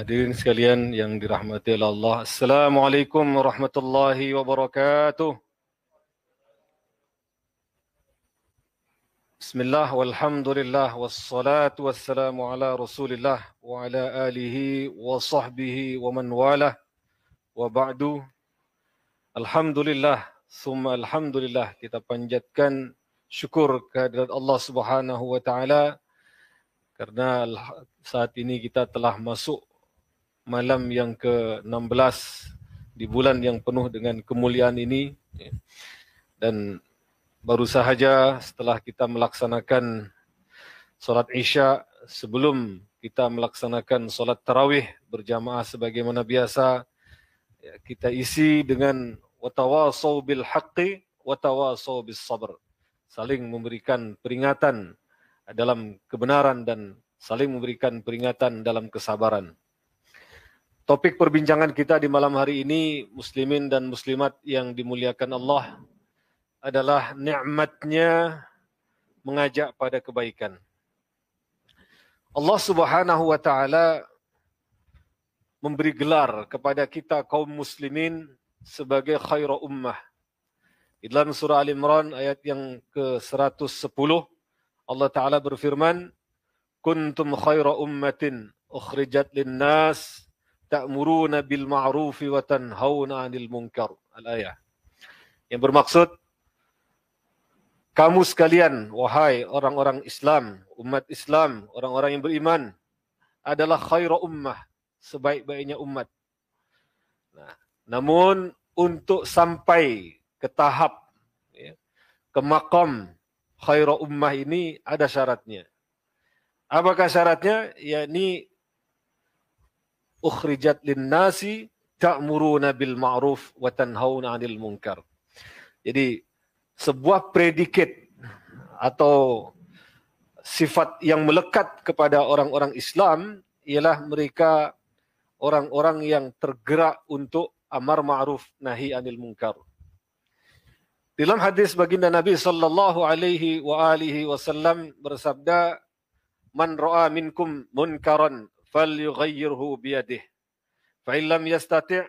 Hadirin sekalian yang dirahmati Allah. Assalamualaikum warahmatullahi wabarakatuh. Bismillah walhamdulillah wassalatu wassalamu ala rasulillah wa ala alihi wa sahbihi wa man walah wa ba'du. Alhamdulillah, summa alhamdulillah kita panjatkan syukur kehadirat Allah Subhanahu wa taala karena saat ini kita telah masuk malam yang ke-16 di bulan yang penuh dengan kemuliaan ini dan baru sahaja setelah kita melaksanakan solat Isya sebelum kita melaksanakan solat tarawih berjamaah sebagaimana biasa ya, kita isi dengan watawasau bil haqqi watawasau bis sabr saling memberikan peringatan dalam kebenaran dan saling memberikan peringatan dalam kesabaran. Topik perbincangan kita di malam hari ini muslimin dan muslimat yang dimuliakan Allah adalah nikmatnya mengajak pada kebaikan. Allah Subhanahu wa taala memberi gelar kepada kita kaum muslimin sebagai khairu ummah. Di dalam surah Al-Imran ayat yang ke-110 Allah Ta'ala berfirman, Kuntum khaira ummatin ukhrijat linnas ta'muruna bil ma'rufi wa tanhauna 'anil munkar. Al-ayah. Yang bermaksud kamu sekalian wahai orang-orang Islam, umat Islam, orang-orang yang beriman adalah khaira ummah, sebaik-baiknya umat. Nah, namun untuk sampai ke tahap ya, ke makam khairu ummah ini ada syaratnya. Apakah syaratnya? Yakni ukhrijat linnasi ta'muruna bil ma'ruf wa tanhauna 'anil munkar. Jadi sebuah predikat atau sifat yang melekat kepada orang-orang Islam ialah mereka orang-orang yang tergerak untuk amar ma'ruf nahi anil munkar. Dalam hadis baginda Nabi sallallahu alaihi wa alihi wasallam bersabda, "Man ra'a minkum munkaran falyughayyirhu bi yadihi, fa in lam yastati'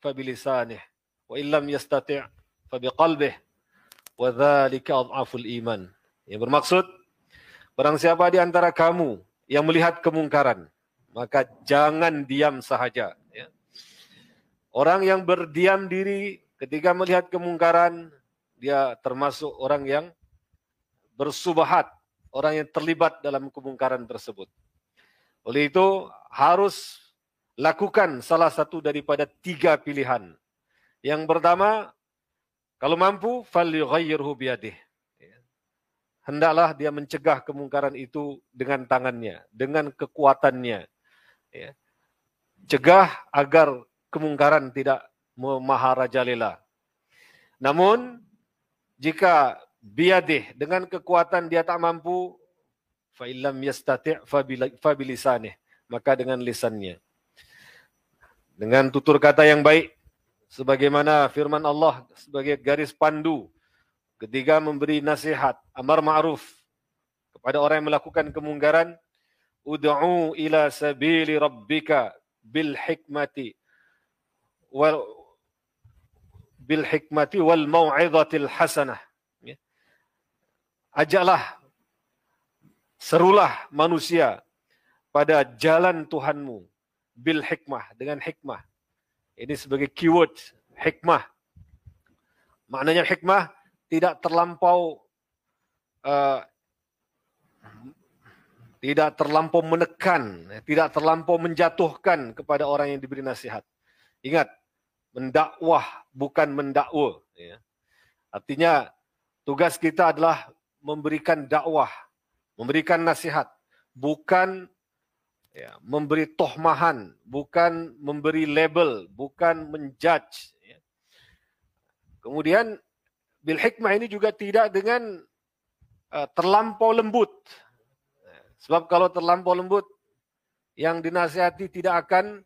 fa bi lisanihi, wa in lam yastati' fa bi qalbihi, wa dzalika adhaful iman." Yang bermaksud, barang siapa di antara kamu yang melihat kemungkaran, maka jangan diam sahaja. Ya. Orang yang berdiam diri ketika melihat kemungkaran, dia termasuk orang yang bersubahat, orang yang terlibat dalam kemungkaran tersebut. Oleh itu harus lakukan salah satu daripada tiga pilihan. Yang pertama, kalau mampu, falyughayyirhu biyadih. Hendaklah dia mencegah kemungkaran itu dengan tangannya, dengan kekuatannya. Ya. Cegah agar kemungkaran tidak maharajalela. Namun jika biadih dengan kekuatan dia tak mampu fa illam yastati' fa bilisanih maka dengan lisannya. Dengan tutur kata yang baik. Sebagaimana firman Allah sebagai garis pandu. Ketika memberi nasihat amar ma'ruf. Kepada orang yang melakukan kemungkaran. Ud'u ila sabili rabbika bil hikmati wal bil hikmati wal mau'izatil hasanah. Ya. Ajaklah, serulah manusia pada jalan Tuhanmu bil hikmah, dengan hikmah. Ini sebagai keyword, hikmah. Maknanya hikmah tidak terlampau uh, tidak terlampau menekan, tidak terlampau menjatuhkan kepada orang yang diberi nasihat. Ingat, mendakwah bukan mendakwa. Ya. Artinya tugas kita adalah memberikan dakwah, memberikan nasihat, bukan ya, memberi tohmahan, bukan memberi label, bukan menjudge. Ya. Kemudian bil hikmah ini juga tidak dengan uh, terlampau lembut. Sebab kalau terlampau lembut, yang dinasihati tidak akan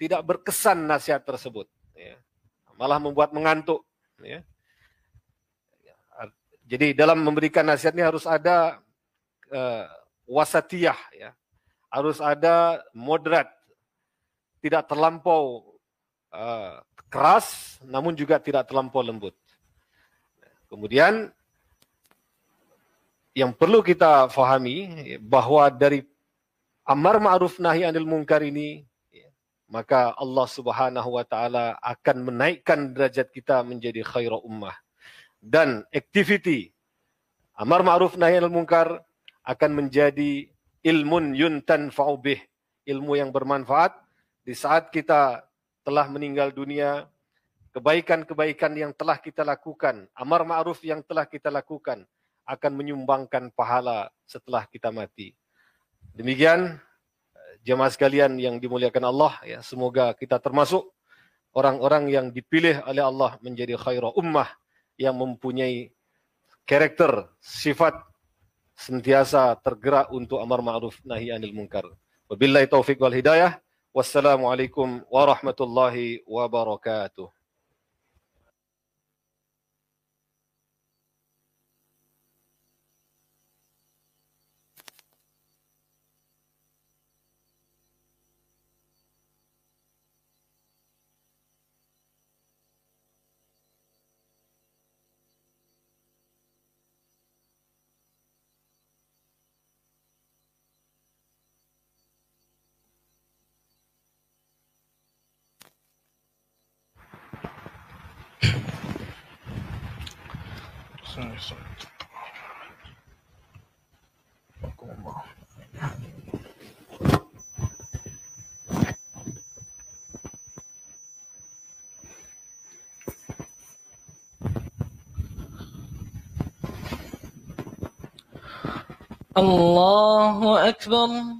tidak berkesan nasihat tersebut. Ya. Malah membuat mengantuk. Ya. Jadi dalam memberikan nasihat ini harus ada uh, wasatiyah, ya. harus ada moderat, tidak terlampau uh, keras, namun juga tidak terlampau lembut. Kemudian yang perlu kita fahami bahwa dari amar ma'ruf nahi anil munkar ini maka Allah Subhanahu wa taala akan menaikkan derajat kita menjadi khairu ummah. Dan aktiviti amar ma'ruf nahi anil munkar akan menjadi ilmun yuntan bih, ilmu yang bermanfaat di saat kita telah meninggal dunia, kebaikan-kebaikan yang telah kita lakukan, amar ma'ruf yang telah kita lakukan akan menyumbangkan pahala setelah kita mati. Demikian jemaah sekalian yang dimuliakan Allah ya semoga kita termasuk orang-orang yang dipilih oleh Allah menjadi khairah ummah yang mempunyai karakter sifat sentiasa tergerak untuk amar ma'ruf nahi anil munkar. Wabillahi taufik wal hidayah. Wassalamualaikum warahmatullahi wabarakatuh. الله أكبر.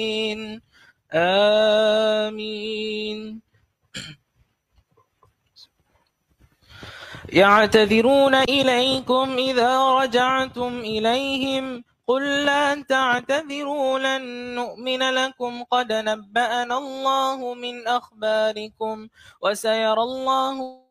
آمين. يعتذرون إليكم إذا رجعتم إليهم. قل لا تعتذروا لن نؤمن لكم. قد نبأنا الله من أخباركم وسيرى الله